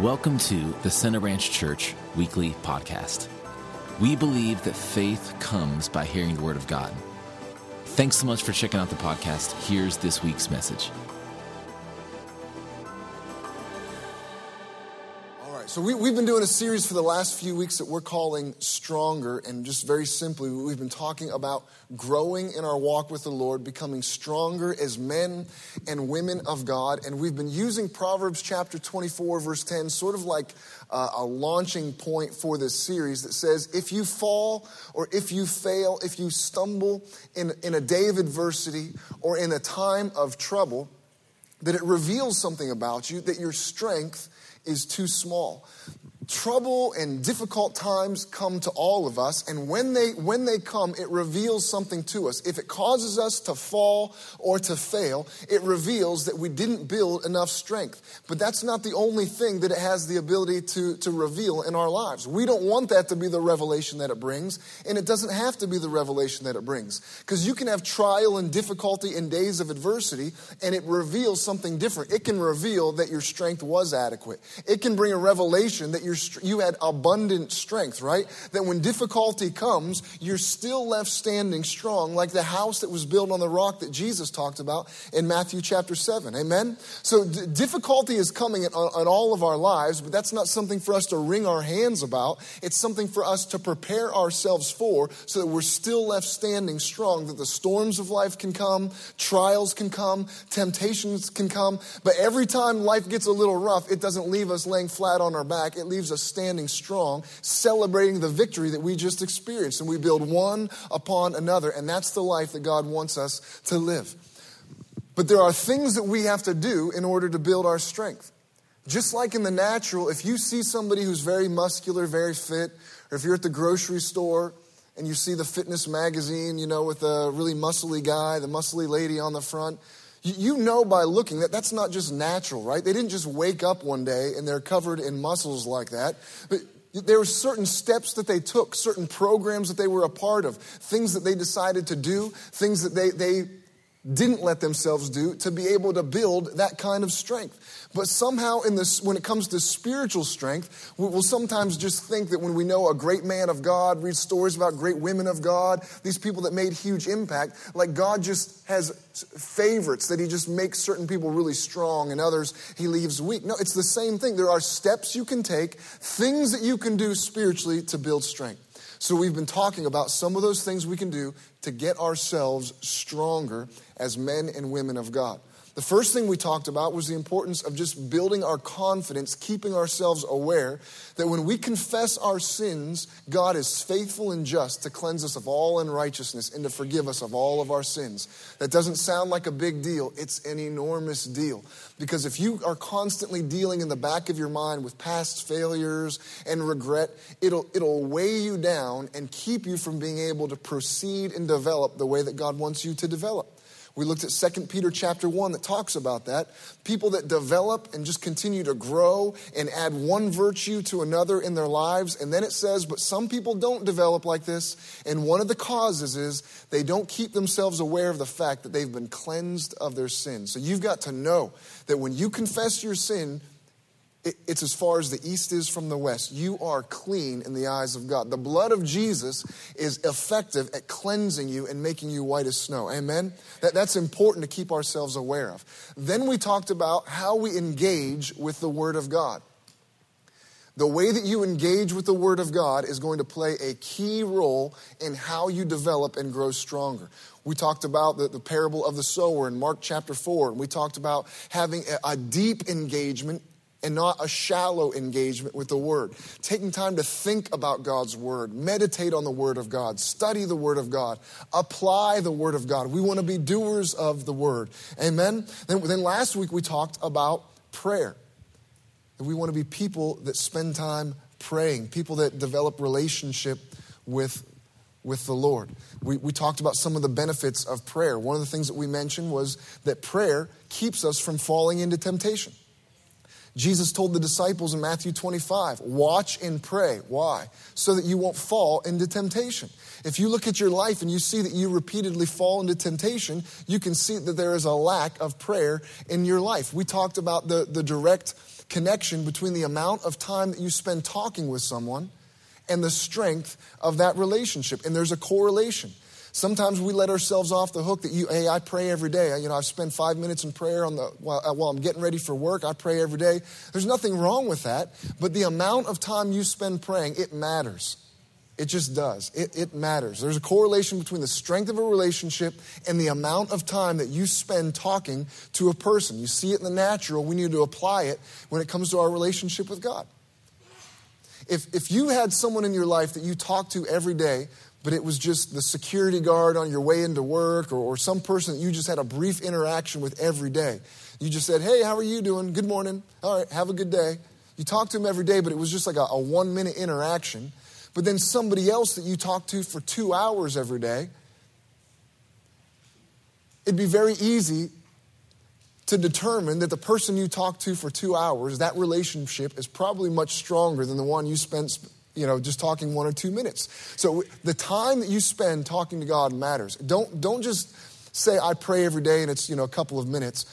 Welcome to the Center Ranch Church Weekly Podcast. We believe that faith comes by hearing the Word of God. Thanks so much for checking out the podcast. Here's this week's message. So, we, have been doing a series for the last few weeks that we're calling Stronger. And just very simply, we've been talking about growing in our walk with the Lord, becoming stronger as men and women of God. And we've been using Proverbs chapter 24, verse 10, sort of like uh, a launching point for this series that says, if you fall or if you fail, if you stumble in, in a day of adversity or in a time of trouble, that it reveals something about you, that your strength is too small trouble and difficult times come to all of us and when they when they come it reveals something to us. If it causes us to fall or to fail it reveals that we didn't build enough strength. But that's not the only thing that it has the ability to to reveal in our lives. We don't want that to be the revelation that it brings and it doesn't have to be the revelation that it brings. Because you can have trial and difficulty in days of adversity and it reveals something different. It can reveal that your strength was adequate. It can bring a revelation that your you had abundant strength, right? That when difficulty comes, you're still left standing strong, like the house that was built on the rock that Jesus talked about in Matthew chapter 7. Amen? So d- difficulty is coming in, on all of our lives, but that's not something for us to wring our hands about. It's something for us to prepare ourselves for so that we're still left standing strong, that the storms of life can come, trials can come, temptations can come, but every time life gets a little rough, it doesn't leave us laying flat on our back. It leaves leaves us standing strong, celebrating the victory that we just experienced. And we build one upon another. And that's the life that God wants us to live. But there are things that we have to do in order to build our strength. Just like in the natural, if you see somebody who's very muscular, very fit, or if you're at the grocery store and you see the fitness magazine, you know, with a really muscly guy, the muscly lady on the front, you know by looking that that's not just natural, right? They didn't just wake up one day and they're covered in muscles like that. But there were certain steps that they took, certain programs that they were a part of, things that they decided to do, things that they, they didn't let themselves do to be able to build that kind of strength. But somehow, in this, when it comes to spiritual strength, we'll sometimes just think that when we know a great man of God, read stories about great women of God, these people that made huge impact, like God just has favorites that He just makes certain people really strong and others He leaves weak. No, it's the same thing. There are steps you can take, things that you can do spiritually to build strength. So, we've been talking about some of those things we can do to get ourselves stronger as men and women of God. The first thing we talked about was the importance of just building our confidence, keeping ourselves aware that when we confess our sins, God is faithful and just to cleanse us of all unrighteousness and to forgive us of all of our sins. That doesn't sound like a big deal, it's an enormous deal. Because if you are constantly dealing in the back of your mind with past failures and regret, it'll, it'll weigh you down and keep you from being able to proceed and develop the way that God wants you to develop. We looked at 2 Peter chapter 1 that talks about that. People that develop and just continue to grow and add one virtue to another in their lives. And then it says, but some people don't develop like this. And one of the causes is they don't keep themselves aware of the fact that they've been cleansed of their sin. So you've got to know that when you confess your sin, it's as far as the east is from the west. You are clean in the eyes of God. The blood of Jesus is effective at cleansing you and making you white as snow. Amen? That, that's important to keep ourselves aware of. Then we talked about how we engage with the Word of God. The way that you engage with the Word of God is going to play a key role in how you develop and grow stronger. We talked about the, the parable of the sower in Mark chapter 4, and we talked about having a, a deep engagement and not a shallow engagement with the Word. Taking time to think about God's Word, meditate on the Word of God, study the Word of God, apply the Word of God. We want to be doers of the Word. Amen? Then, then last week we talked about prayer. We want to be people that spend time praying, people that develop relationship with, with the Lord. We, we talked about some of the benefits of prayer. One of the things that we mentioned was that prayer keeps us from falling into temptation. Jesus told the disciples in Matthew 25, watch and pray. Why? So that you won't fall into temptation. If you look at your life and you see that you repeatedly fall into temptation, you can see that there is a lack of prayer in your life. We talked about the, the direct connection between the amount of time that you spend talking with someone and the strength of that relationship. And there's a correlation. Sometimes we let ourselves off the hook that you, hey, I pray every day. You know, I spend five minutes in prayer on the, while, uh, while I'm getting ready for work. I pray every day. There's nothing wrong with that, but the amount of time you spend praying, it matters. It just does. It, it, matters. There's a correlation between the strength of a relationship and the amount of time that you spend talking to a person. You see it in the natural. We need to apply it when it comes to our relationship with God. If, if you had someone in your life that you talk to every day but it was just the security guard on your way into work or, or, some person that you just had a brief interaction with every day. You just said, Hey, how are you doing? Good morning. All right, have a good day. You talk to him every day, but it was just like a, a one minute interaction. But then somebody else that you talk to for two hours every day, it'd be very easy to determine that the person you talk to for two hours, that relationship is probably much stronger than the one you spent you know, just talking one or two minutes. So the time that you spend talking to God matters. Don't, don't just say, I pray every day and it's, you know, a couple of minutes.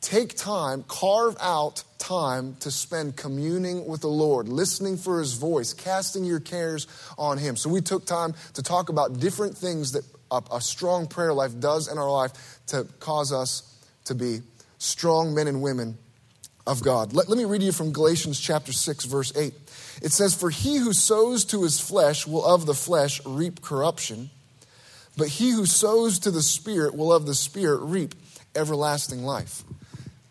Take time, carve out time to spend communing with the Lord, listening for His voice, casting your cares on Him. So we took time to talk about different things that a, a strong prayer life does in our life to cause us to be strong men and women of God. Let, let me read you from Galatians chapter 6, verse 8. It says, For he who sows to his flesh will of the flesh reap corruption, but he who sows to the Spirit will of the Spirit reap everlasting life.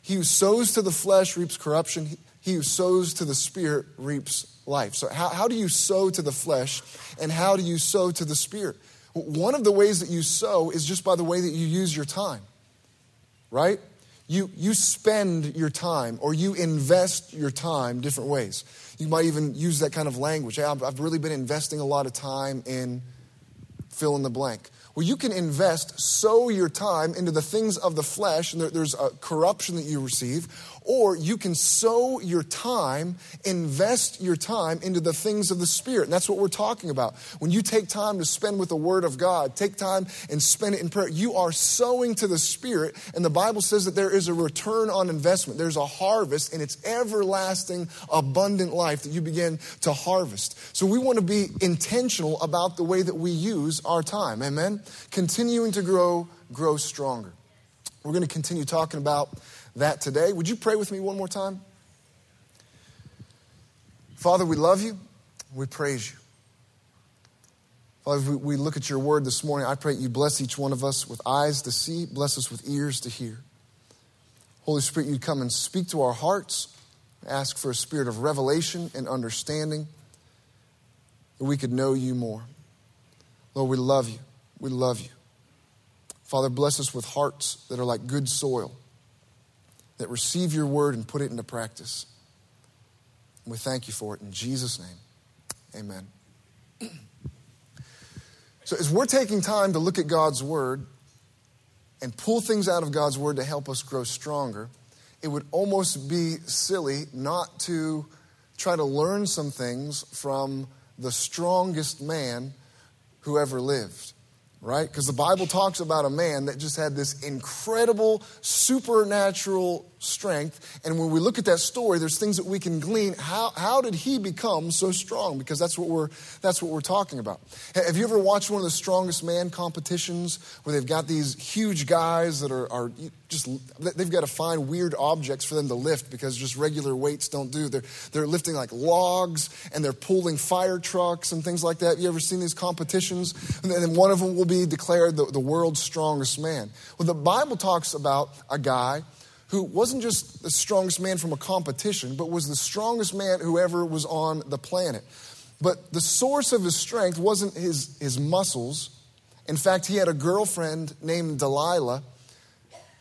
He who sows to the flesh reaps corruption, he who sows to the Spirit reaps life. So, how, how do you sow to the flesh, and how do you sow to the Spirit? One of the ways that you sow is just by the way that you use your time, right? You, you spend your time or you invest your time different ways. You might even use that kind of language. Hey, I've, really been investing a lot of time in fill in the blank. Well, you can invest, sow your time into the things of the flesh, and there, there's a corruption that you receive, or you can sow your time, invest your time into the things of the Spirit. And that's what we're talking about. When you take time to spend with the Word of God, take time and spend it in prayer, you are sowing to the Spirit. And the Bible says that there is a return on investment. There's a harvest, and it's everlasting, abundant life that you begin to harvest. So we want to be intentional about the way that we use our time. Amen? Continuing to grow, grow stronger. We're going to continue talking about that today. Would you pray with me one more time? Father, we love you. We praise you. Father, we look at your word this morning, I pray you bless each one of us with eyes to see, bless us with ears to hear. Holy Spirit, you'd come and speak to our hearts. Ask for a spirit of revelation and understanding that we could know you more. Lord, we love you. We love you. Father, bless us with hearts that are like good soil that receive your word and put it into practice. And we thank you for it in Jesus' name. Amen. So, as we're taking time to look at God's word and pull things out of God's word to help us grow stronger, it would almost be silly not to try to learn some things from the strongest man who ever lived right? Because the Bible talks about a man that just had this incredible supernatural strength. And when we look at that story, there's things that we can glean. How, how did he become so strong? Because that's what, we're, that's what we're talking about. Have you ever watched one of the strongest man competitions where they've got these huge guys that are, are just, they've got to find weird objects for them to lift because just regular weights don't do. They're, they're lifting like logs and they're pulling fire trucks and things like that. You ever seen these competitions? And then one of them will be declared the, the world's strongest man. Well, the Bible talks about a guy who wasn't just the strongest man from a competition, but was the strongest man who ever was on the planet. But the source of his strength wasn't his, his muscles. In fact, he had a girlfriend named Delilah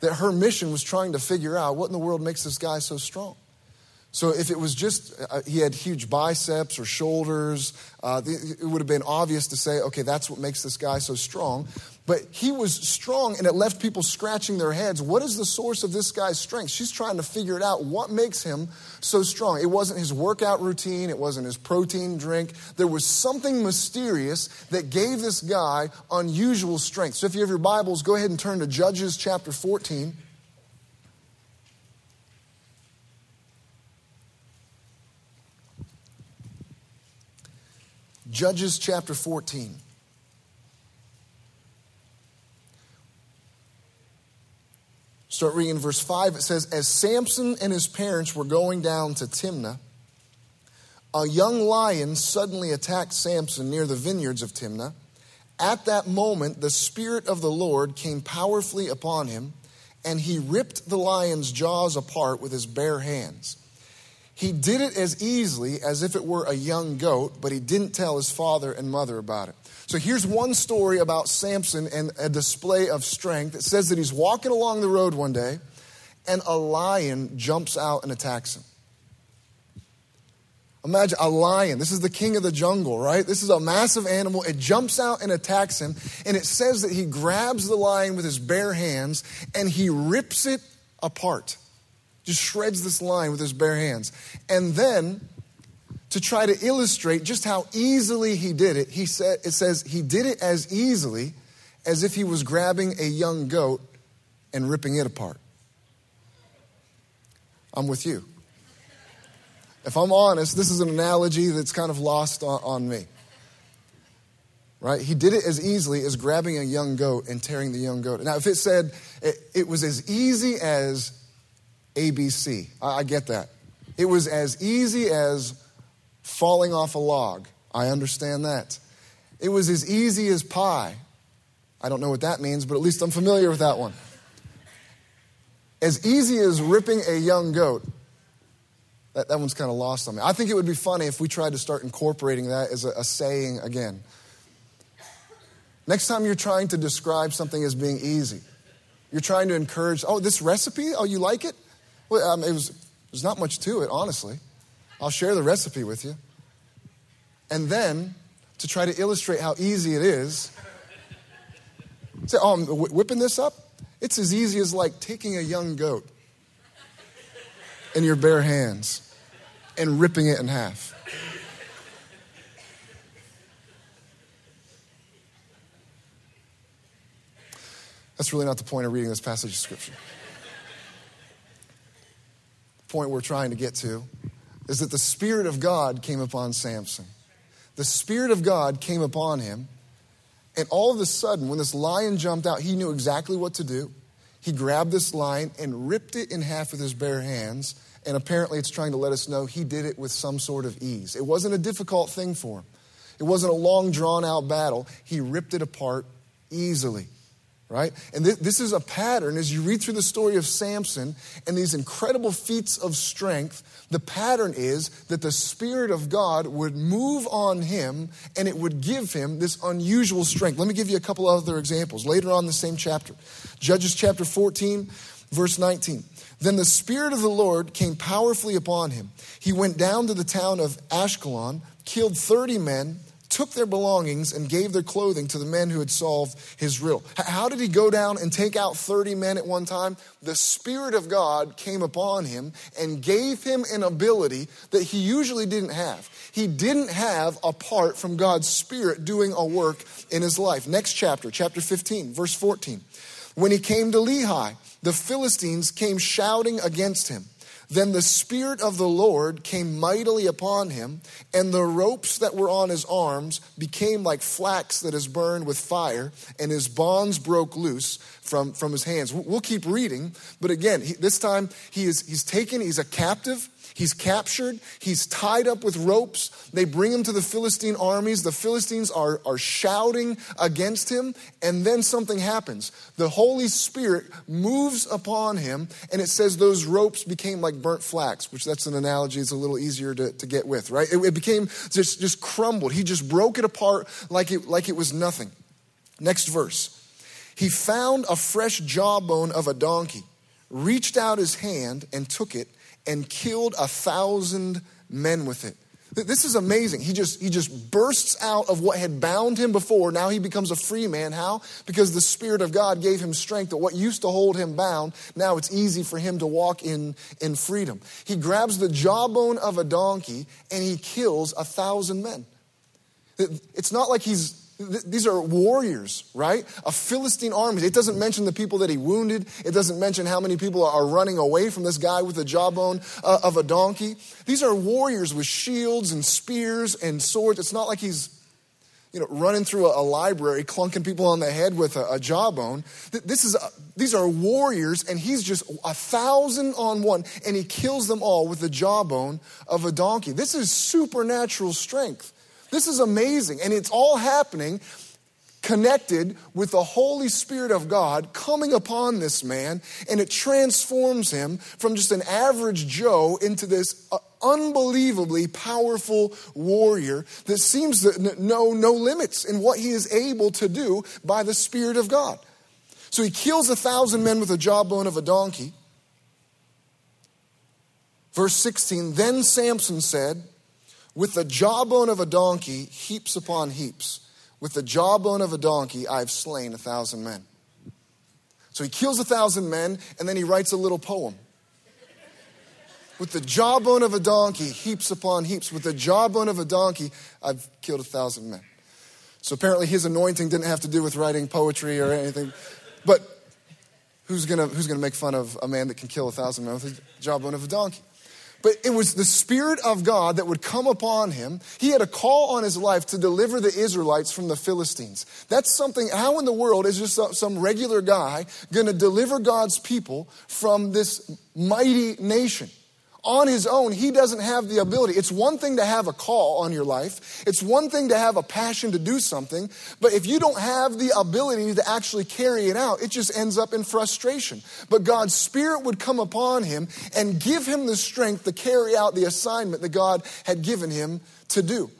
that her mission was trying to figure out what in the world makes this guy so strong. So if it was just uh, he had huge biceps or shoulders, uh, it would have been obvious to say, okay, that's what makes this guy so strong. But he was strong and it left people scratching their heads. What is the source of this guy's strength? She's trying to figure it out. What makes him so strong? It wasn't his workout routine, it wasn't his protein drink. There was something mysterious that gave this guy unusual strength. So if you have your Bibles, go ahead and turn to Judges chapter 14. Judges chapter 14. Start reading verse 5. It says, As Samson and his parents were going down to Timnah, a young lion suddenly attacked Samson near the vineyards of Timnah. At that moment, the Spirit of the Lord came powerfully upon him, and he ripped the lion's jaws apart with his bare hands. He did it as easily as if it were a young goat, but he didn't tell his father and mother about it. So here's one story about Samson and a display of strength. It says that he's walking along the road one day, and a lion jumps out and attacks him. Imagine a lion. This is the king of the jungle, right? This is a massive animal. It jumps out and attacks him. And it says that he grabs the lion with his bare hands and he rips it apart just shreds this line with his bare hands. And then, to try to illustrate just how easily he did it, he said, it says he did it as easily as if he was grabbing a young goat and ripping it apart. I'm with you. If I'm honest, this is an analogy that's kind of lost on, on me. Right? He did it as easily as grabbing a young goat and tearing the young goat. Now, if it said it, it was as easy as ABC. I, I get that. It was as easy as falling off a log. I understand that. It was as easy as pie. I don't know what that means, but at least I'm familiar with that one. As easy as ripping a young goat. That, that one's kind of lost on me. I think it would be funny if we tried to start incorporating that as a, a saying again. Next time you're trying to describe something as being easy, you're trying to encourage, oh, this recipe, oh, you like it? Well, um, it was, there's not much to it, honestly. I'll share the recipe with you. And then, to try to illustrate how easy it is, say, oh, I'm whipping this up? It's as easy as like taking a young goat in your bare hands and ripping it in half. That's really not the point of reading this passage of Scripture point we're trying to get to is that the Spirit of God came upon Samson. The Spirit of God came upon him, and all of a sudden, when this lion jumped out, he knew exactly what to do. He grabbed this lion and ripped it in half with his bare hands, and apparently it's trying to let us know he did it with some sort of ease. It wasn't a difficult thing for him, it wasn't a long, drawn out battle. He ripped it apart easily right? And th- this is a pattern as you read through the story of Samson and these incredible feats of strength. The pattern is that the Spirit of God would move on him and it would give him this unusual strength. Let me give you a couple other examples later on in the same chapter. Judges chapter 14, verse 19. Then the Spirit of the Lord came powerfully upon him. He went down to the town of Ashkelon, killed 30 men took their belongings and gave their clothing to the men who had solved his riddle. How did he go down and take out 30 men at one time? The Spirit of God came upon him and gave him an ability that he usually didn't have. He didn't have apart from God's Spirit doing a work in his life. Next chapter, chapter 15, verse 14. When he came to Lehi, the Philistines came shouting against him. Then the Spirit of the Lord came mightily upon him, and the ropes that were on his arms became like flax that is burned with fire, and his bonds broke loose from, from his hands. We'll keep reading, but again, he, this time he is, he's taken, he's a captive He's captured, he's tied up with ropes. They bring him to the Philistine armies. The Philistines are, are shouting against him, and then something happens. The Holy Spirit moves upon him, and it says those ropes became like burnt flax, which that's an analogy it's a little easier to, to get with, right? It, it became just, just crumbled. He just broke it apart like it, like it was nothing. Next verse. He found a fresh jawbone of a donkey reached out his hand and took it and killed a thousand men with it. This is amazing. He just, he just bursts out of what had bound him before. Now he becomes a free man. How? Because the Spirit of God gave him strength that what used to hold him bound, now it's easy for him to walk in, in freedom. He grabs the jawbone of a donkey and he kills a thousand men. It's not like he's these are warriors, right? A Philistine army. It doesn't mention the people that he wounded. It doesn't mention how many people are running away from this guy with the jawbone uh, of a donkey. These are warriors with shields and spears and swords. It's not like he's, you know, running through a, library, clunking people on the head with a, a jawbone. This is, a, these are warriors, and he's just a thousand on one, and he kills them all with the jawbone of a donkey. This is supernatural strength. This is amazing. And it's all happening connected with the Holy Spirit of God coming upon this man, and it transforms him from just an average Joe into this uh, unbelievably powerful warrior that seems to know no limits in what he is able to do by the Spirit of God. So he kills a thousand men with the jawbone of a donkey. Verse 16 Then Samson said, with the jawbone of a donkey, heaps upon heaps. With the jawbone of a donkey, I've slain a thousand men. So he kills a thousand men, and then he writes a little poem. With the jawbone of a donkey, heaps upon heaps. With the jawbone of a donkey, I've killed a thousand men. So apparently his anointing didn't have to do with writing poetry or anything. But who's gonna, who's gonna make fun of a man that can kill a thousand men with the jawbone of a donkey? But it was the Spirit of God that would come upon him. He had a call on his life to deliver the Israelites from the Philistines. That's something, how in the world is just some regular guy going to deliver God's people from this mighty nation? On his own, he doesn't have the ability. It's one thing to have a call on your life, it's one thing to have a passion to do something, but if you don't have the ability to actually carry it out, it just ends up in frustration. But God's Spirit would come upon him and give him the strength to carry out the assignment that God had given him to do.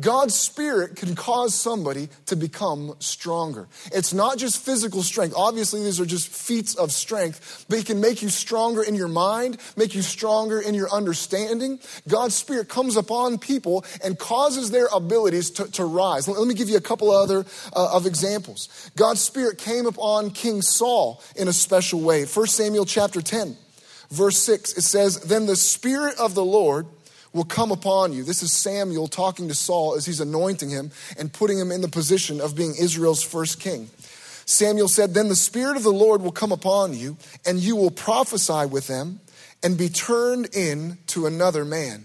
God's Spirit can cause somebody to become stronger. It's not just physical strength. Obviously, these are just feats of strength, but He can make you stronger in your mind, make you stronger in your understanding. God's Spirit comes upon people and causes their abilities to, to rise. Let me give you a couple other uh, of examples. God's Spirit came upon King Saul in a special way. 1 Samuel chapter 10, verse 6, it says, Then the Spirit of the Lord will come upon you. This is Samuel talking to Saul as he's anointing him and putting him in the position of being Israel's first king. Samuel said, Then the Spirit of the Lord will come upon you, and you will prophesy with them and be turned in to another man.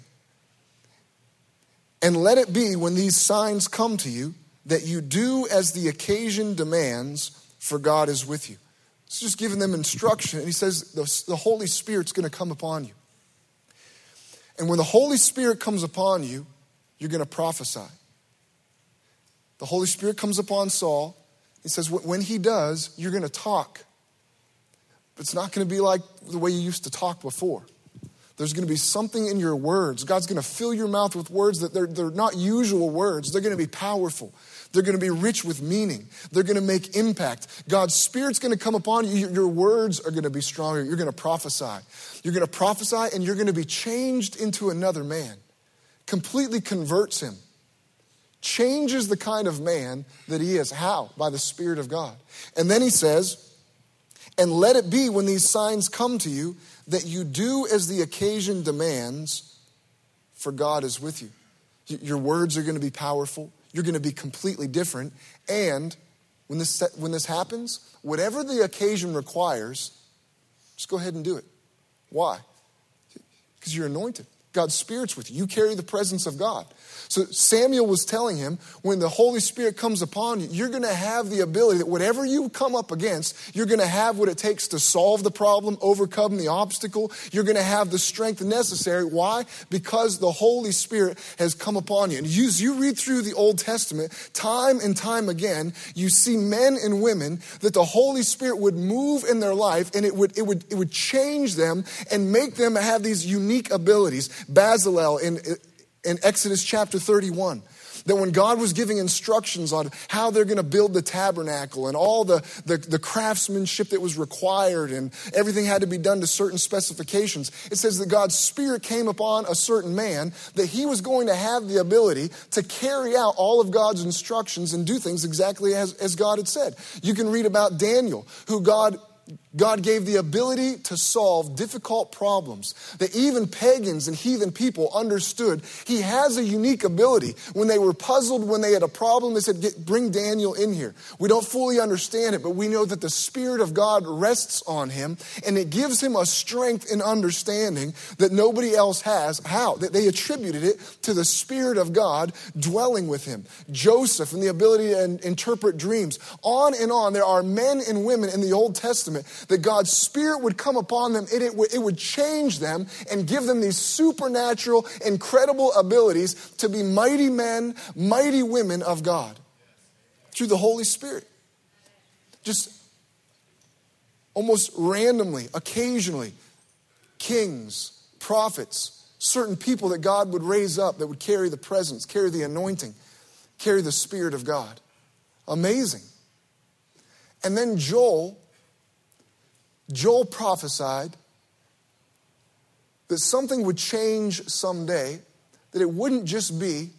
And let it be when these signs come to you that you do as the occasion demands, for God is with you. It's just giving them instruction. And he says, The, the Holy Spirit's going to come upon you. And when the Holy Spirit comes upon you, you're going to prophesy. The Holy Spirit comes upon Saul. He says, when he does, you're going to talk. But it's not going to be like the way you used to talk before. There's going to be something in your words. God's going to fill your mouth with words that they're, they're not usual words. They're going to be powerful. They're going to be rich with meaning. They're going to make impact. God's Spirit's going to come upon you. Your words are going to be stronger. You're going to prophesy. You're going to prophesy and you're going to be changed into another man. Completely converts him. Changes the kind of man that he is. How? By the Spirit of God. And then he says, and let it be when these signs come to you that you do as the occasion demands, for God is with you. Your words are going to be powerful. You're going to be completely different. And when this, when this happens, whatever the occasion requires, just go ahead and do it. Why? Because you're anointed. God's Spirit's with you. You carry the presence of God. So Samuel was telling him, when the Holy Spirit comes upon you, you're going to have the ability that whatever you come up against, you're going to have what it takes to solve the problem, overcome the obstacle. You're going to have the strength necessary. Why? Because the Holy Spirit has come upon you. And as you read through the Old Testament, time and time again, you see men and women that the Holy Spirit would move in their life and it would, it would, it would change them and make them have these unique abilities. Bezalel in in Exodus chapter 31. That when God was giving instructions on how they're going to build the tabernacle and all the, the, the, craftsmanship that was required and everything had to be done to certain specifications, it says that God's Spirit came upon a certain man, that he was going to have the ability to carry out all of God's instructions and do things exactly as, as God had said. You can read about Daniel, who God God gave the ability to solve difficult problems that even pagans and heathen people understood. He has a unique ability. When they were puzzled, when they had a problem, they said, Bring Daniel in here. We don't fully understand it, but we know that the Spirit of God rests on him and it gives him a strength and understanding that nobody else has. How? That they attributed it to the Spirit of God dwelling with him. Joseph and the ability to interpret dreams. On and on. There are men and women in the Old Testament that God's Spirit would come upon them and it would, it would change them and give them these supernatural, incredible abilities to be mighty men, mighty women of God through the Holy Spirit. Just almost randomly, occasionally, kings, prophets, certain people that God would raise up that would carry the presence, carry the anointing, carry the Spirit of God. Amazing. And then Joel Joel prophesied that something would change someday, that it wouldn't just be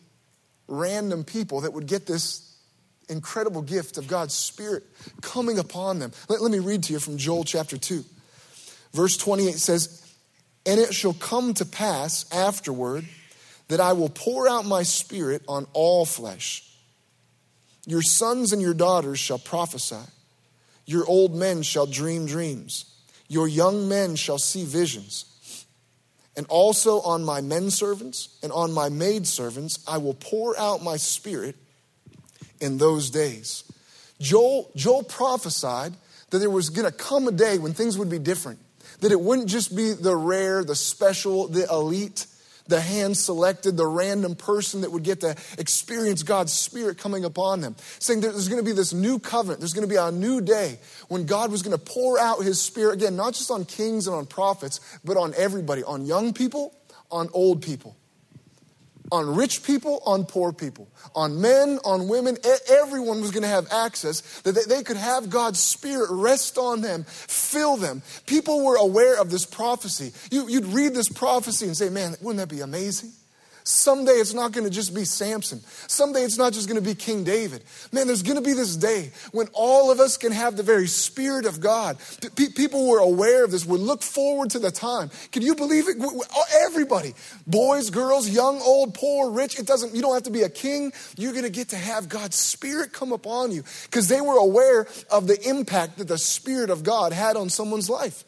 random people that would get this incredible gift of God's Spirit coming upon them. Let, let me read to you from Joel chapter 2. Verse 28 says, And it shall come to pass afterward that I will pour out my Spirit on all flesh. Your sons and your daughters shall prophesy. Your old men shall dream dreams. Your young men shall see visions. And also on my men servants and on my maid servants, I will pour out my spirit in those days. Joel, Joel prophesied that there was going to come a day when things would be different, that it wouldn't just be the rare, the special, the elite, the hand selected, the random person that would get to experience God's Spirit coming upon them. Saying there's going to be this new covenant, there's going to be a new day when God was going to pour out His Spirit, again, not just on kings and on prophets, but on everybody, on young people, on old people on rich people, on poor people, on men, on women. Everyone was going to have access that they could have God's Spirit rest on them, fill them. People were aware of this prophecy. You'd read this prophecy and say, man, wouldn't that be amazing? Someday it's not going to just be Samson. Someday it's not just going to be King David. Man, there's going to be this day when all of us can have the very Spirit of God. People were aware of this, would look forward to the time. Can you believe it? Everybody, boys, girls, young, old, poor, rich, it doesn't, you don't have to be a king. You're going to get to have God's Spirit come upon you because they were aware of the impact that the Spirit of God had on someone's life.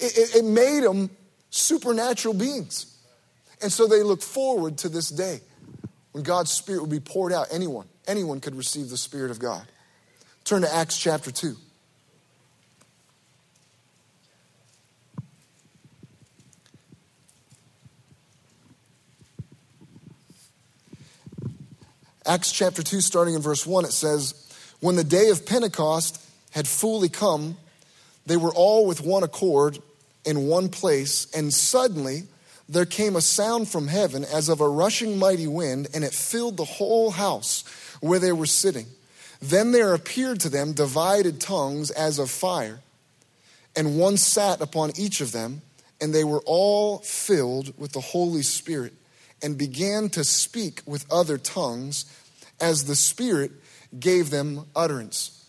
It, it, it made them supernatural beings. And so they look forward to this day when God's Spirit would be poured out. Anyone, anyone could receive the Spirit of God. Turn to Acts chapter 2. Acts chapter 2, starting in verse 1, it says, When the day of Pentecost had fully come, they were all with one accord in one place, and suddenly there came a sound from heaven as of a rushing mighty wind, and it filled the whole house where they were sitting. Then there appeared to them divided tongues as of fire, and one sat upon each of them, and they were all filled with the Holy Spirit, and began to speak with other tongues as the Spirit gave them utterance.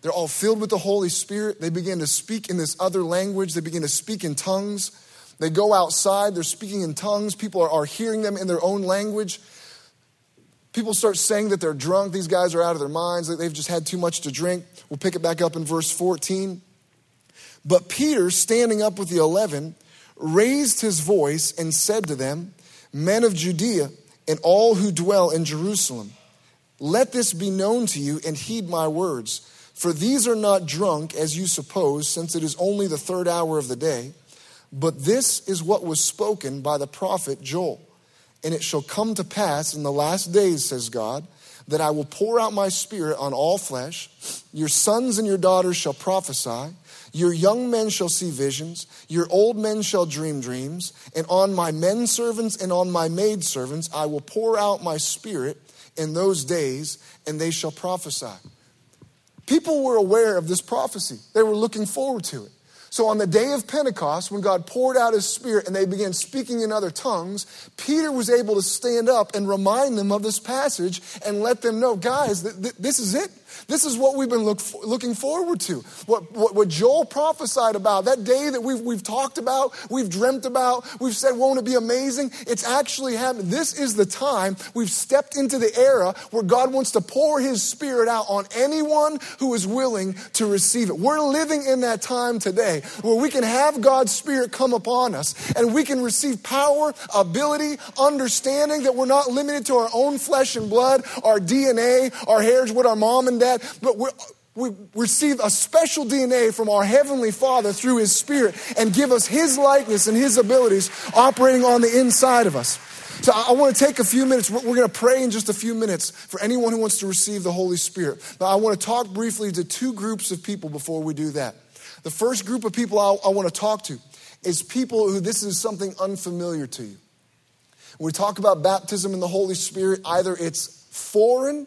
They're all filled with the Holy Spirit. They begin to speak in this other language, they begin to speak in tongues. They go outside, they're speaking in tongues, people are, are hearing them in their own language. People start saying that they're drunk. These guys are out of their minds, they've just had too much to drink. We'll pick it back up in verse 14. But Peter, standing up with the eleven, raised his voice and said to them, Men of Judea and all who dwell in Jerusalem, let this be known to you and heed my words. For these are not drunk as you suppose, since it is only the third hour of the day. But this is what was spoken by the prophet Joel. And it shall come to pass in the last days, says God, that I will pour out my spirit on all flesh. Your sons and your daughters shall prophesy. Your young men shall see visions. Your old men shall dream dreams. And on my men servants and on my maid servants I will pour out my spirit in those days, and they shall prophesy. People were aware of this prophecy, they were looking forward to it. So on the day of Pentecost, when God poured out his spirit and they began speaking in other tongues, Peter was able to stand up and remind them of this passage and let them know, guys, th- th- this is it. This is what we've been look looking forward to. What, what, what, Joel prophesied about, that day that we've, we've talked about, we've dreamt about, we've said, won't it be amazing? It's actually happened. This is the time we've stepped into the era where God wants to pour his spirit out on anyone who is willing to receive it. We're living in that time today where we can have God's spirit come upon us and we can receive power, ability, understanding that we're not limited to our own flesh and blood, our DNA, our heritage, what our mom and dad but we receive a special DNA from our Heavenly Father through His Spirit and give us His likeness and His abilities operating on the inside of us. So I want to take a few minutes. We're going to pray in just a few minutes for anyone who wants to receive the Holy Spirit. But I want to talk briefly to two groups of people before we do that. The first group of people I, I want to talk to is people who this is something unfamiliar to you. When we talk about baptism in the Holy Spirit, either it's foreign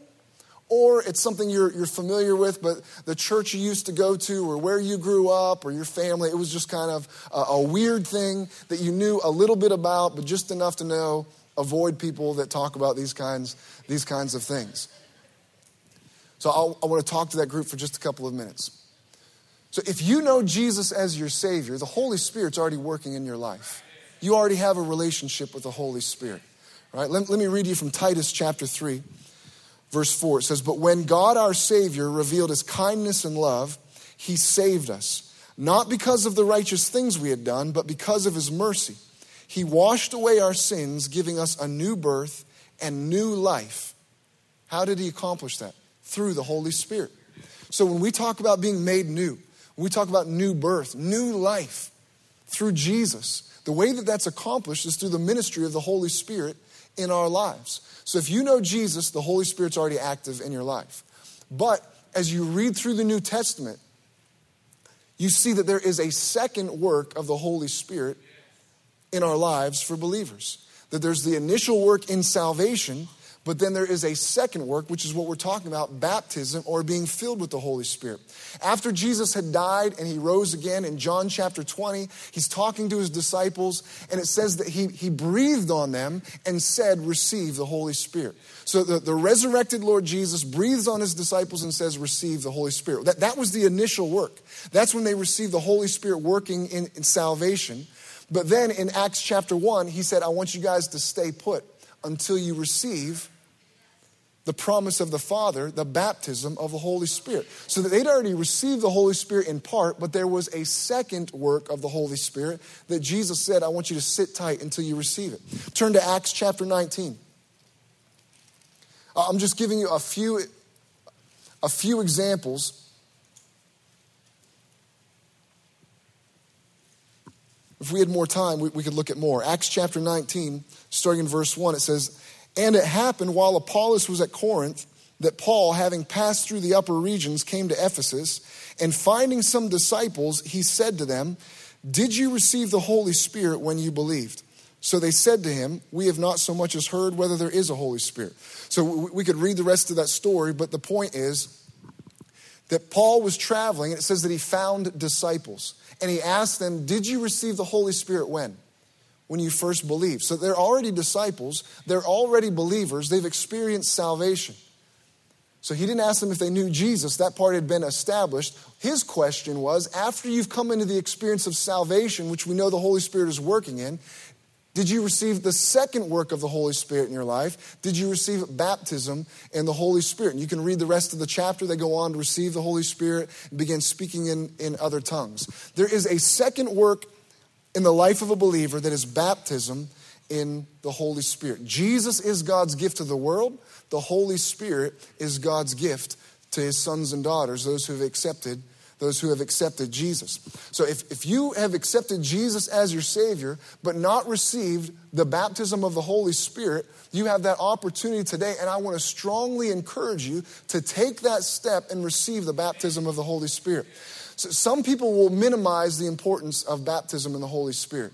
or it's something you're, you're familiar with, but the church you used to go to, or where you grew up, or your family, it was just kind of a, a weird thing that you knew a little bit about, but just enough to know. Avoid people that talk about these kinds, these kinds of things. So I'll, I want to talk to that group for just a couple of minutes. So if you know Jesus as your Savior, the Holy Spirit's already working in your life. You already have a relationship with the Holy Spirit. Right? Let, let me read you from Titus chapter 3. Verse 4 it says, But when God our Savior revealed his kindness and love, he saved us, not because of the righteous things we had done, but because of his mercy. He washed away our sins, giving us a new birth and new life. How did he accomplish that? Through the Holy Spirit. So when we talk about being made new, we talk about new birth, new life through Jesus, the way that that's accomplished is through the ministry of the Holy Spirit in our lives. So if you know Jesus, the Holy Spirit's already active in your life. But as you read through the New Testament, you see that there is a second work of the Holy Spirit in our lives for believers. That there's the initial work in salvation, but then there is a second work, which is what we're talking about baptism or being filled with the Holy Spirit. After Jesus had died and he rose again in John chapter 20, he's talking to his disciples, and it says that he, he breathed on them and said, Receive the Holy Spirit. So the, the resurrected Lord Jesus breathes on his disciples and says, Receive the Holy Spirit. That, that was the initial work. That's when they received the Holy Spirit working in, in salvation. But then in Acts chapter 1, he said, I want you guys to stay put until you receive the promise of the Father, the baptism of the Holy Spirit. So that they'd already received the Holy Spirit in part, but there was a second work of the Holy Spirit that Jesus said, I want you to sit tight until you receive it. Turn to Acts chapter 19. Uh, I'm just giving you a few, a few examples. If we had more time, we, we could look at more. Acts chapter 19, starting in verse 1, it says, and it happened while Apollos was at Corinth that Paul, having passed through the upper regions, came to Ephesus, and finding some disciples, he said to them, Did you receive the Holy Spirit when you believed? So they said to him, We have not so much as heard whether there is a Holy Spirit. So we could read the rest of that story, but the point is that Paul was traveling, and it says that he found disciples. And he asked them, Did you receive the Holy Spirit when? When you first believe. So they're already disciples, they're already believers, they've experienced salvation. So he didn't ask them if they knew Jesus, that part had been established. His question was after you've come into the experience of salvation, which we know the Holy Spirit is working in, did you receive the second work of the Holy Spirit in your life? Did you receive baptism in the Holy Spirit? And you can read the rest of the chapter. They go on to receive the Holy Spirit and begin speaking in, in other tongues. There is a second work in the life of a believer that is baptism in the Holy Spirit. Jesus is God's gift to the world, the Holy Spirit is God's gift to his sons and daughters, those who have accepted those who have accepted Jesus. So if, if you have accepted Jesus as your Savior, but not received the baptism of the Holy Spirit, you have that opportunity today, and I want to strongly encourage you to take that step and receive the baptism of the Holy Spirit. So some people will minimize the importance of baptism in the Holy Spirit.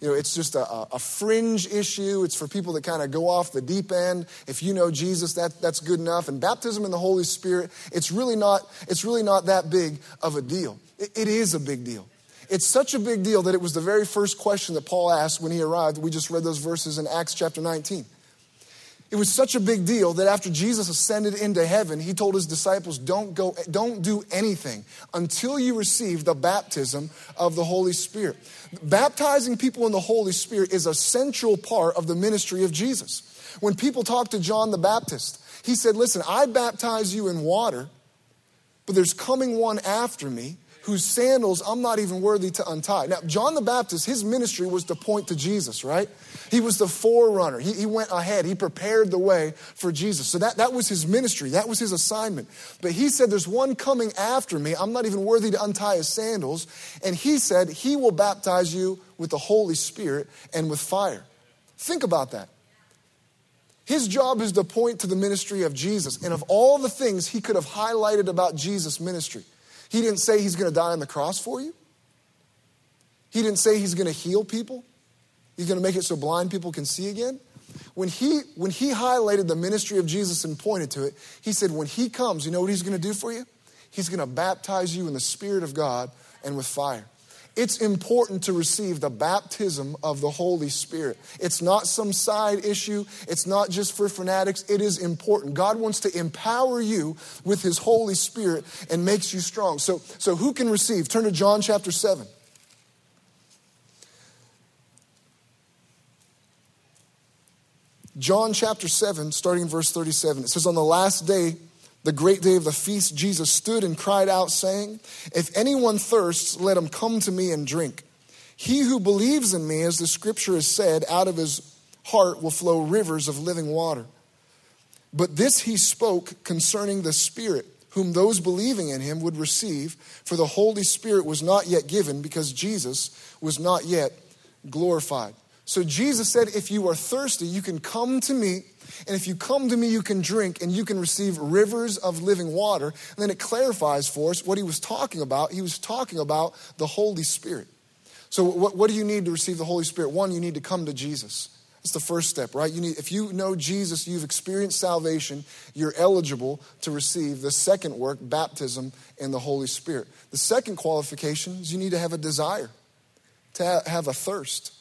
you know, it's just a, a fringe issue. It's for people that kind of go off the deep end. If you know Jesus, that, that's good enough. And baptism in the Holy Spirit, it's really not, it's really not that big of a deal. it, it is a big deal. It's such a big deal that it was the very first question that Paul asked when he arrived. We just read those verses in Acts chapter 19. It was such a big deal that after Jesus ascended into heaven, he told his disciples, Don't go, don't do anything until you receive the baptism of the Holy Spirit. Baptizing people in the Holy Spirit is a central part of the ministry of Jesus. When people talk to John the Baptist, he said, Listen, I baptize you in water, but there's coming one after me whose sandals I'm not even worthy to untie. Now, John the Baptist, his ministry was to point to Jesus, right? He was the forerunner. He, he went ahead. He prepared the way for Jesus. So that, that was his ministry. That was his assignment. But he said, There's one coming after me. I'm not even worthy to untie his sandals. And he said, He will baptize you with the Holy Spirit and with fire. Think about that. His job is to point to the ministry of Jesus. And of all the things he could have highlighted about Jesus' ministry, he didn't say he's going to die on the cross for you. He didn't say he's going to heal people. He's going to make it so blind people can see again. When he, when he highlighted the ministry of Jesus and pointed to it, he said, When he comes, you know what he's going to do for you? He's going to baptize you in the Spirit of God and with fire. It's important to receive the baptism of the Holy Spirit. It's not some side issue. It's not just for fanatics. It is important. God wants to empower you with His Holy Spirit and makes you strong. So, so who can receive? Turn to John chapter 7. John chapter 7, starting in verse 37. It says, On the last day, the great day of the feast, Jesus stood and cried out, saying, If anyone thirsts, let him come to me and drink. He who believes in me, as the scripture has said, out of his heart will flow rivers of living water. But this he spoke concerning the Spirit, whom those believing in him would receive, for the Holy Spirit was not yet given, because Jesus was not yet glorified. So Jesus said, If you are thirsty, you can come to me and if you come to me, you can drink and you can receive rivers of living water. And then it clarifies for us what he was talking about. He was talking about the Holy Spirit. So, what, what do you need to receive the Holy Spirit? One, you need to come to Jesus. That's the first step, right? You need, if you know Jesus, you've experienced salvation, you're eligible to receive the second work, baptism in the Holy Spirit. The second qualification is you need to have a desire, to have a thirst.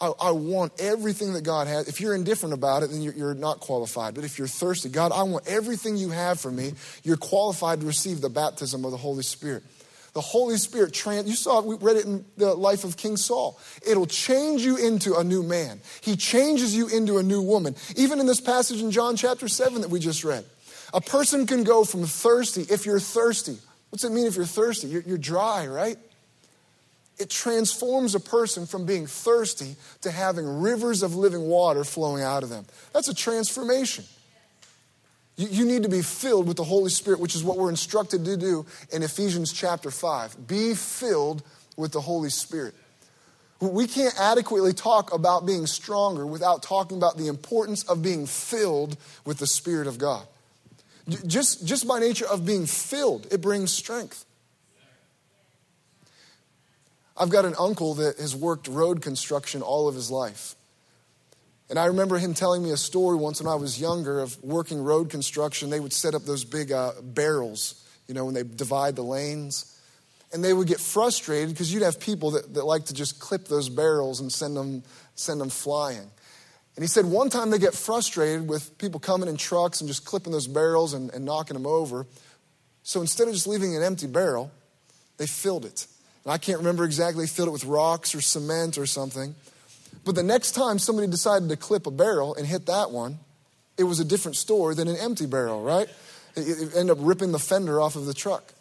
I, I, want everything that God has. If you're indifferent about it, then you're, you're, not qualified. But if you're thirsty, God, I want everything you have for me, you're qualified to receive the baptism of the Holy Spirit. The Holy Spirit, trans- you saw it, we read it in the life of King Saul. It'll change you into a new man. He changes you into a new woman. Even in this passage in John chapter 7 that we just read. A person can go from thirsty, if you're thirsty. What's it mean if you're thirsty? You're, you're dry, right? It transforms a person from being thirsty to having rivers of living water flowing out of them. That's a transformation. You, you, need to be filled with the Holy Spirit, which is what we're instructed to do in Ephesians chapter 5. Be filled with the Holy Spirit. We can't adequately talk about being stronger without talking about the importance of being filled with the Spirit of God. Just, just by nature of being filled, it brings strength. I've got an uncle that has worked road construction all of his life. And I remember him telling me a story once when I was younger of working road construction. They would set up those big uh, barrels, you know, when they divide the lanes. And they would get frustrated because you'd have people that, that like to just clip those barrels and send them, send them flying. And he said one time they get frustrated with people coming in trucks and just clipping those barrels and, and knocking them over. So instead of just leaving an empty barrel, they filled it. And I can't remember exactly, filled it with rocks or cement or something. But the next time somebody decided to clip a barrel and hit that one, it was a different story than an empty barrel, right? It, it ended up ripping the fender off of the truck.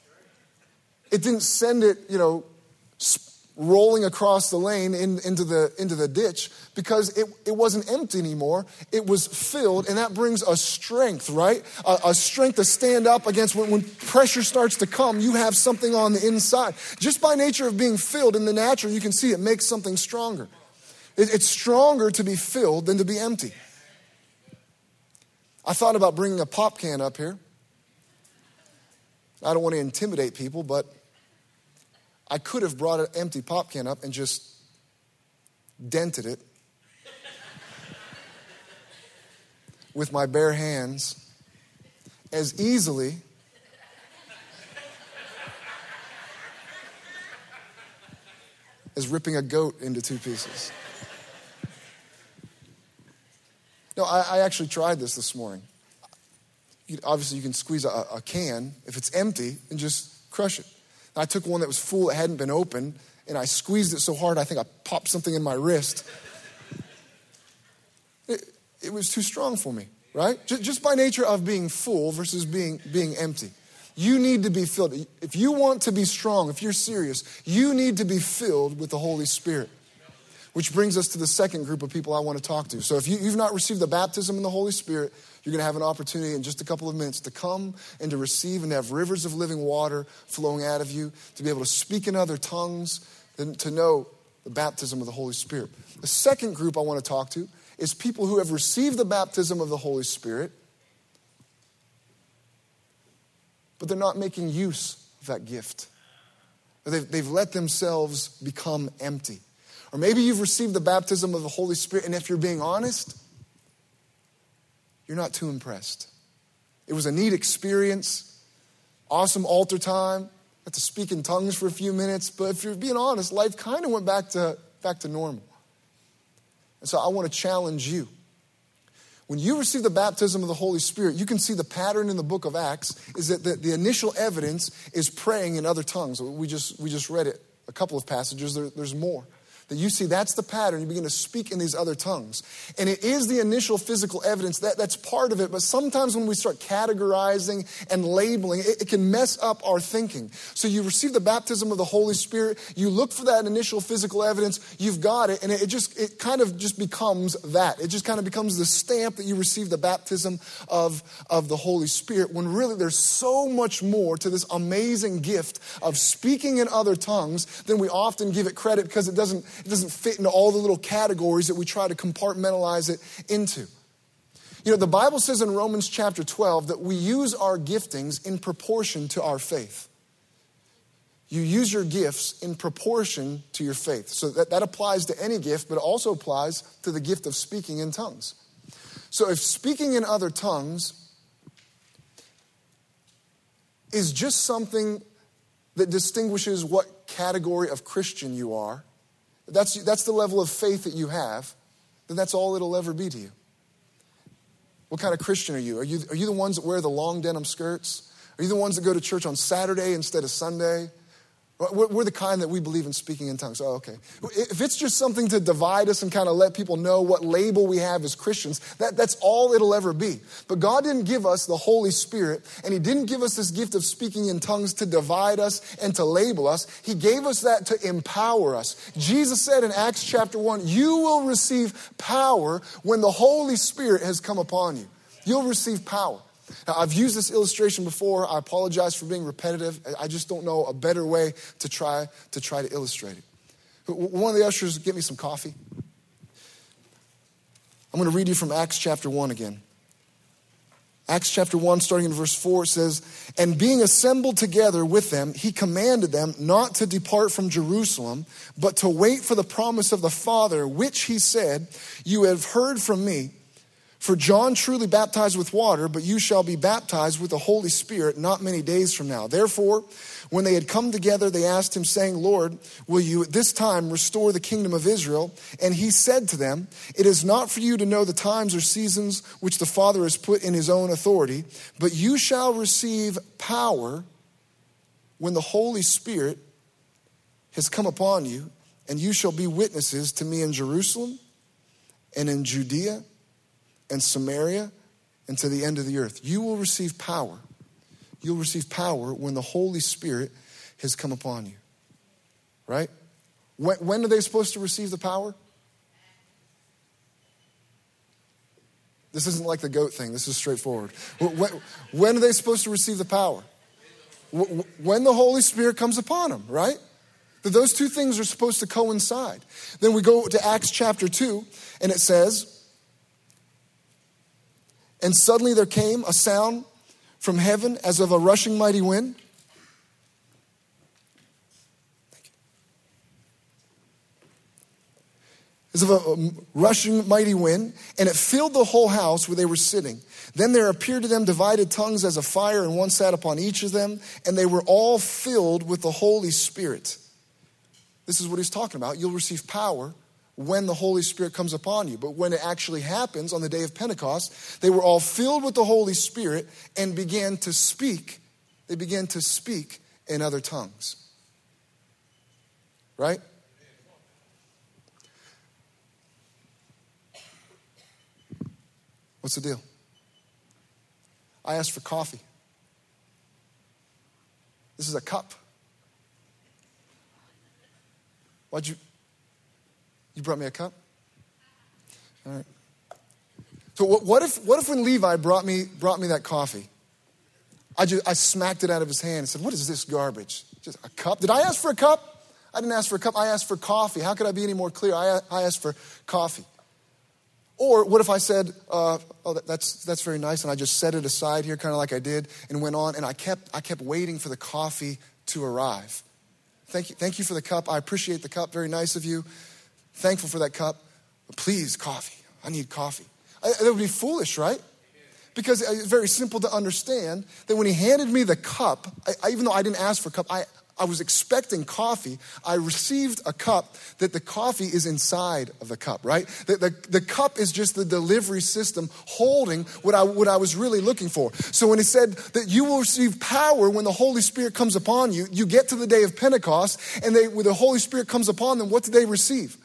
It didn't send it, you know, rolling across the lane in, into, the, into the ditch because it, it wasn't empty anymore. It was filled, and that brings a strength, right? A, a strength to stand up against when, when pressure starts to come, you have something on the inside. Just by nature of being filled in the natural, you can see it makes something stronger. It, it's stronger to be filled than to be empty. I thought about bringing a pop can up here. I don't want to intimidate people, but I could have brought an empty pop can up and just dented it with my bare hands as easily as ripping a goat into two pieces. No, I, I actually tried this this morning. You, obviously, you can squeeze a, a, can if it's empty and just crush it. I took one that was full, that hadn't been opened, and I squeezed it so hard I think I popped something in my wrist. It, it was too strong for me, right? Just, just by nature of being full versus being, being empty. You need to be filled. If you want to be strong, if you're serious, you need to be filled with the Holy Spirit. Which brings us to the second group of people I want to talk to. So if you, have not received the baptism in the Holy Spirit, you're going to have an opportunity in just a couple of minutes to come and to receive and to have rivers of living water flowing out of you, to be able to speak in other tongues, and to know the baptism of the Holy Spirit. The second group I want to talk to is people who have received the baptism of the Holy Spirit but they're not making use of that gift. They've, they've let themselves become empty. Or maybe you've received the baptism of the Holy Spirit, and if you're being honest, you're not too impressed. It was a neat experience, awesome altar time, got to speak in tongues for a few minutes, but if you're being honest, life kind of went back to, back to normal. And so I want to challenge you when you receive the baptism of the Holy Spirit, you can see the pattern in the book of Acts is that the, the initial evidence is praying in other tongues. We just, we just read it, a couple of passages, there, there's more that you see that's the pattern. You begin to speak in these other tongues. And it is the initial physical evidence that, that's part of it. But sometimes when we start categorizing and labeling, it, it can mess up our thinking. So you receive the baptism of the Holy Spirit, you look for that initial physical evidence, you've got it, and it, it just, it kind of just becomes that. It just kind of becomes the stamp that you receive the baptism of, of the Holy Spirit, when really there's so much more to this amazing gift of speaking in other tongues than we often give it credit because it doesn't it doesn't fit into all the little categories that we try to compartmentalize it into. You know, the Bible says in Romans chapter 12 that we use our giftings in proportion to our faith. You use your gifts in proportion to your faith. So that, that applies to any gift, but it also applies to the gift of speaking in tongues. So if speaking in other tongues is just something that distinguishes what category of Christian you are, that's, that's the level of faith that you have, then that's all it'll ever be to you. What kind of Christian are you? Are you, are you the ones that wear the long denim skirts? Are you the ones that go to church on Saturday instead of Sunday? We're the kind that we believe in speaking in tongues. Oh, okay. If it's just something to divide us and kind of let people know what label we have as Christians, that, that's all it'll ever be. But God didn't give us the Holy Spirit, and He didn't give us this gift of speaking in tongues to divide us and to label us. He gave us that to empower us. Jesus said in Acts chapter 1, You will receive power when the Holy Spirit has come upon you. You'll receive power. Now, I've used this illustration before. I apologize for being repetitive. I just don't know a better way to try to try to illustrate it. One of the ushers, get me some coffee. I'm going to read you from Acts chapter 1 again. Acts chapter 1, starting in verse 4, says, And being assembled together with them, he commanded them not to depart from Jerusalem, but to wait for the promise of the Father, which he said, You have heard from me. For John truly baptized with water, but you shall be baptized with the Holy Spirit not many days from now. Therefore, when they had come together, they asked him, saying, Lord, will you at this time restore the kingdom of Israel? And he said to them, It is not for you to know the times or seasons which the Father has put in his own authority, but you shall receive power when the Holy Spirit has come upon you, and you shall be witnesses to me in Jerusalem and in Judea and Samaria and to the end of the earth. You will receive power. You'll receive power when the Holy Spirit has come upon you. Right? When, when are they supposed to receive the power? This isn't like the goat thing, this is straightforward. When, when are they supposed to receive the power? When the Holy Spirit comes upon them, right? That those two things are supposed to coincide. Then we go to Acts chapter 2, and it says, and suddenly there came a sound from heaven as of a rushing mighty wind. as of a rushing mighty wind, and it filled the whole house where they were sitting. Then there appeared to them divided tongues as a fire, and one sat upon each of them, and they were all filled with the Holy Spirit. This is what he's talking about. You'll receive power when the Holy Spirit comes upon you. But when it actually happens on the day of Pentecost, they were all filled with the Holy Spirit and began to speak. They began to speak in other tongues. Right? What's the deal? I asked for coffee. This is a cup. Why'd you? You brought me a cup? All right. So what if, what if when Levi brought me, brought me that coffee, I, just, I smacked it out of his hand and said, what is this garbage? Just a cup? Did I ask for a cup? I didn't ask for a cup. I asked for coffee. How could I be any more clear? I, I asked for coffee. Or what if I said, uh, oh, that's, that's very nice, and I just set it aside here, kind of like I did, and went on, and I kept, I kept waiting for the coffee to arrive. Thank you, thank you for the cup. I appreciate the cup. Very nice of you. Thankful for that cup. But please, coffee. I need coffee. I, that would be foolish, right? Because it's very simple to understand that when he handed me the cup, I, even though I didn't ask for a cup, I, I was expecting coffee. I received a cup that the coffee is inside of the cup, right? The, the, the, cup is just the delivery system holding what I, what I was really looking for. So when he said that you will receive power when the Holy Spirit comes upon you, you get to the day of Pentecost and they, when the Holy Spirit comes upon them, what do they receive?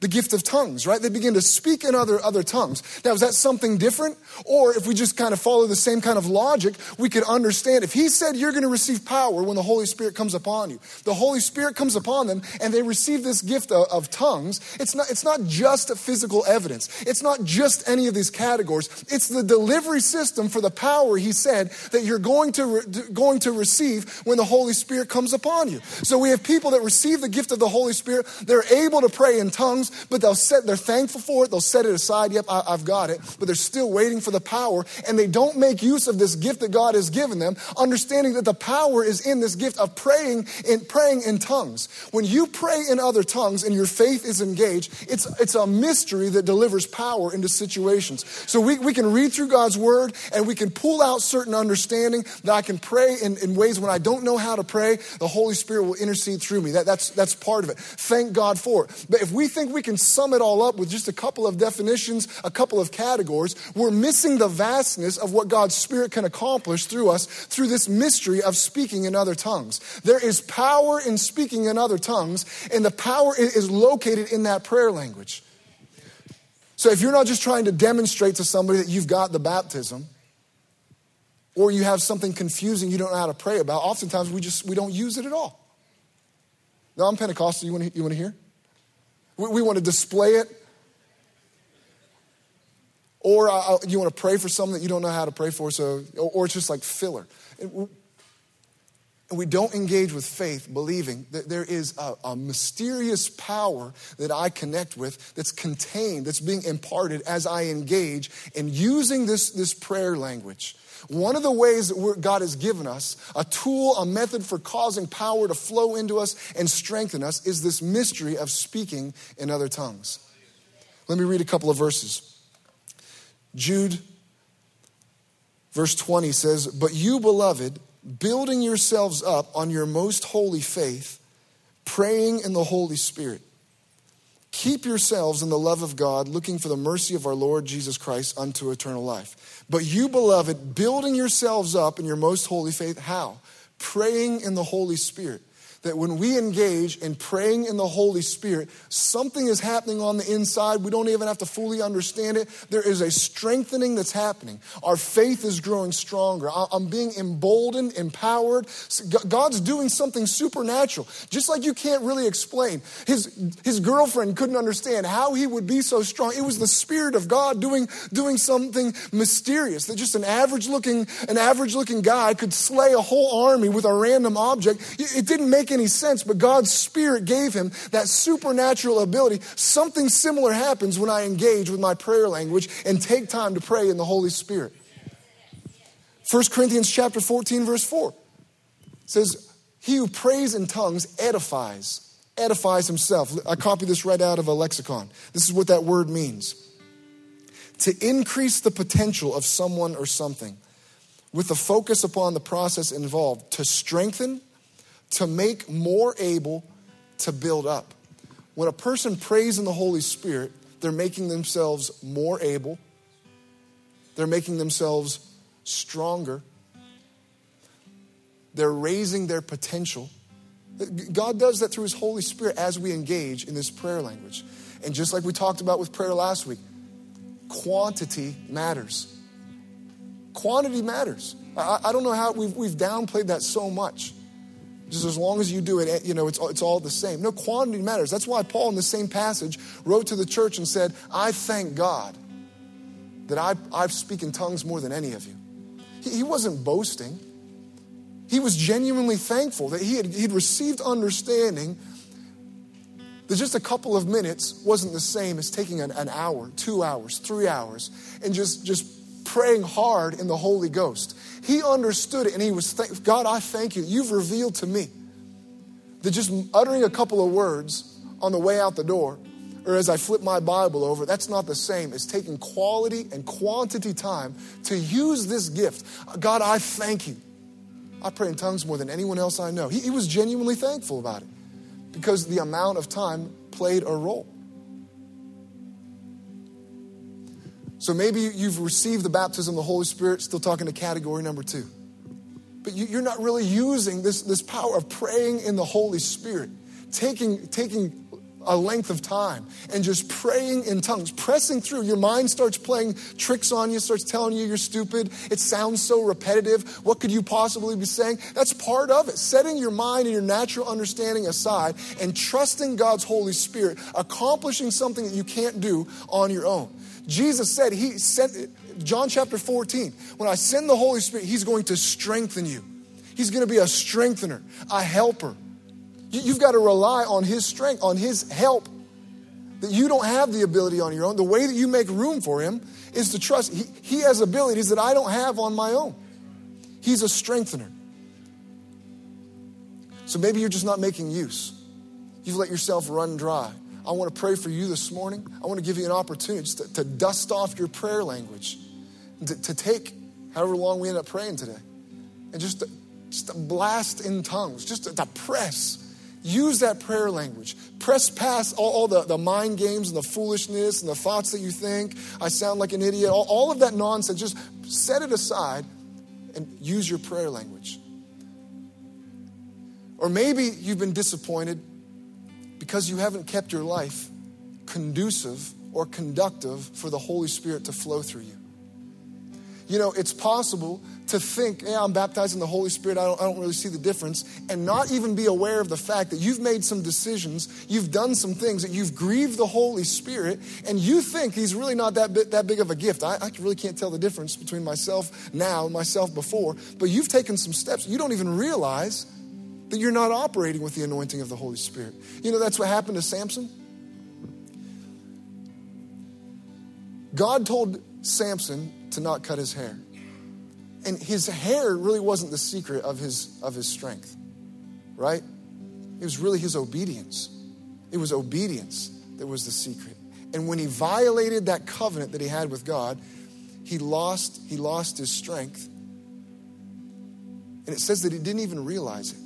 The gift of tongues, right? They begin to speak in other, other tongues. Now, is that something different? Or if we just kind of follow the same kind of logic, we could understand if he said you're going to receive power when the Holy Spirit comes upon you, the Holy Spirit comes upon them and they receive this gift of, of tongues, it's not, it's not just physical evidence. It's not just any of these categories. It's the delivery system for the power he said that you're going to, re, going to receive when the Holy Spirit comes upon you. So we have people that receive the gift of the Holy Spirit. They're able to pray in tongues tongues, but they'll set, they're thankful for it. They'll set it aside. Yep, I, I've got it. But they're still waiting for the power. And they don't make use of this gift that God has given them, understanding that the power is in this gift of praying in, praying in tongues. When you pray in other tongues and your faith is engaged, it's, it's a mystery that delivers power into situations. So we, we can read through God's word and we can pull out certain understanding that I can pray in, in ways when I don't know how to pray, the Holy Spirit will intercede through me. That, that's, that's part of it. Thank God for it. But if we think we we can sum it all up with just a couple of definitions, a couple of categories, we're missing the vastness of what God's Spirit can accomplish through us through this mystery of speaking in other tongues. There is power in speaking in other tongues, and the power is located in that prayer language. So if you're not just trying to demonstrate to somebody that you've got the baptism, or you have something confusing you don't know how to pray about, oftentimes we just we don't use it at all. Now I'm Pentecostal. You want to, you want to hear? We, we want to display it. Or uh, uh, you want to pray for something that you don't know how to pray for, so, or, or it's just like filler. And we don't engage with faith, believing that there is a, a, mysterious power that I connect with that's contained, that's being imparted as I engage in using this, this prayer language. One of the ways that God has given us, a tool, a method for causing power to flow into us and strengthen us, is this mystery of speaking in other tongues. Let me read a couple of verses. Jude, verse 20 says, But you, beloved, building yourselves up on your most holy faith, praying in the Holy Spirit. Keep yourselves in the love of God, looking for the mercy of our Lord Jesus Christ unto eternal life. But you, beloved, building yourselves up in your most holy faith, how? Praying in the Holy Spirit that when we engage in praying in the Holy Spirit, something is happening on the inside. We don't even have to fully understand it. There is a strengthening that's happening. Our faith is growing stronger. I'm being emboldened, empowered. God's doing something supernatural, just like you can't really explain. His, his girlfriend couldn't understand how he would be so strong. It was the Spirit of God doing, doing something mysterious that just an average looking, an average looking guy could slay a whole army with a random object. It didn't make make any sense, but God's Spirit gave him that supernatural ability. Something similar happens when I engage with my prayer language and take time to pray in the Holy Spirit. 1 Corinthians chapter 14, verse 4 says, He who prays in tongues edifies edifies himself. I copy this right out of a lexicon. This is what that word means to increase the potential of someone or something with a focus upon the process involved, to strengthen, to make more able, to build up. When a person prays in the Holy Spirit, they're making themselves more able, they're making themselves stronger, they're raising their potential. God does that through His Holy Spirit as we engage in this prayer language. And just like we talked about with prayer last week, quantity matters. Quantity matters. I, I don't know how we've, we've downplayed that so much. Just as long as you do it, you know, it's, it's all the same. No, quantity matters. That's why Paul, in the same passage, wrote to the church and said, I thank God that I, I speak in tongues more than any of you. He, he wasn't boasting. He was genuinely thankful that he had he'd received understanding that just a couple of minutes wasn't the same as taking an, an hour, two hours, three hours, and just, just praying hard in the Holy Ghost. He understood it and he was, God, I thank you. You've revealed to me that just uttering a couple of words on the way out the door or as I flip my Bible over, that's not the same as taking quality and quantity time to use this gift. God, I thank you I pray in tongues more than anyone else I know. He, he was genuinely thankful about it because the amount of time played a role. So maybe you've received the baptism of the Holy Spirit, still talking to category number two. But you, are not really using this, this power of praying in the Holy Spirit, taking, taking a length of time and just praying in tongues, pressing through. Your mind starts playing tricks on you, starts telling you you're stupid. It sounds so repetitive. What could you possibly be saying? That's part of it. Setting your mind and your natural understanding aside and trusting God's Holy Spirit, accomplishing something that you can't do on your own. Jesus said, He sent, John chapter 14, when I send the Holy Spirit, He's going to strengthen you. He's going to be a strengthener, a helper. You've got to rely on His strength, on His help. That you don't have the ability on your own. The way that you make room for Him is to trust. He, he has abilities that I don't have on my own. He's a strengthener. So maybe you're just not making use. You've let yourself run dry. I want to pray for you this morning. I want to give you an opportunity to, to dust off your prayer language, to, to, take however long we end up praying today, and just to, just to blast in tongues, just to, to press Use that prayer language. Press past all, all, the, the mind games and the foolishness and the thoughts that you think, I sound like an idiot, all, all of that nonsense. Just set it aside and use your prayer language. Or maybe you've been disappointed because you haven't kept your life conducive or conductive for the Holy Spirit to flow through you. You know, it's possible to think, yeah, I'm baptized in the Holy Spirit, I don't, I don't really see the difference, and not even be aware of the fact that you've made some decisions, you've done some things, that you've grieved the Holy Spirit, and you think He's really not that, bit, that big of a gift. I, I really can't tell the difference between myself now and myself before, but you've taken some steps. You don't even realize that you're not operating with the anointing of the Holy Spirit. You know, that's what happened to Samson. God told Samson to not cut his hair. And his hair really wasn't the secret of his of his strength right? It was really his obedience. It was obedience that was the secret. And when he violated that covenant that he had with god he lost he lost his strength. And it says that he didn't even realize it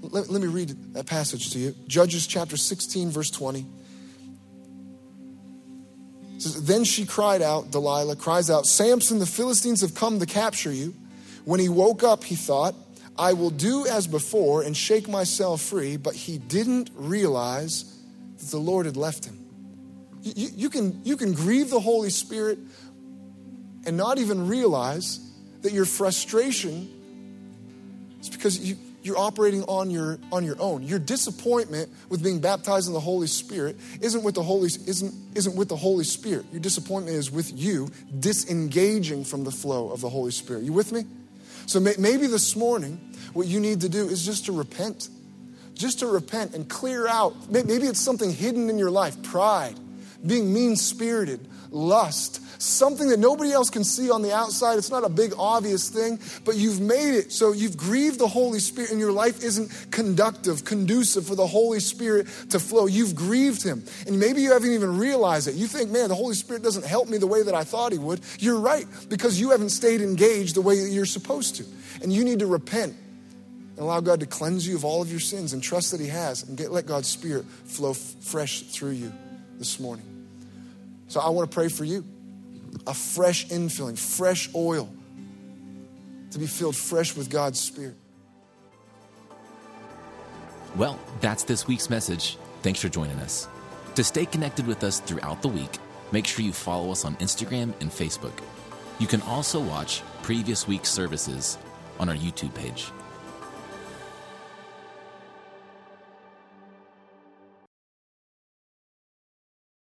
let, let me read that passage to you judges chapter 16 verse 20 says, then she cried out, Delilah cries out, Samson, the Philistines have come to capture you. When he woke up, he thought, I will do as before and shake myself free, but he didn't realize that the Lord had left him. You, you, can, you can grieve the Holy Spirit and not even realize that your frustration is because you, you're operating on your on your own. Your disappointment with being baptized in the Holy Spirit isn't with the Holy isn't isn't with the Holy Spirit. Your disappointment is with you disengaging from the flow of the Holy Spirit. You with me? So may, maybe this morning what you need to do is just to repent. Just to repent and clear out. Maybe it's something hidden in your life, pride, being mean spirited, lust, something that nobody else can see on the outside. It's not a big, obvious thing, but you've made it so you've grieved the Holy Spirit and your life isn't conductive, conducive for the Holy Spirit to flow. You've grieved Him. And maybe you haven't even realized it. You think, man, the Holy Spirit doesn't help me the way that I thought He would. You're right, because you haven't stayed engaged the way that you're supposed to. And you need to repent and allow God to cleanse you of all of your sins and trust that He has and get, let God's Spirit flow f- fresh through you this morning. So I want to pray for you a fresh infilling, fresh oil to be filled fresh with God's Spirit. Well, that's this week's message. Thanks for joining us. To stay connected with us throughout the week, make sure you follow us on Instagram and Facebook. You can also watch previous week's services on our YouTube page.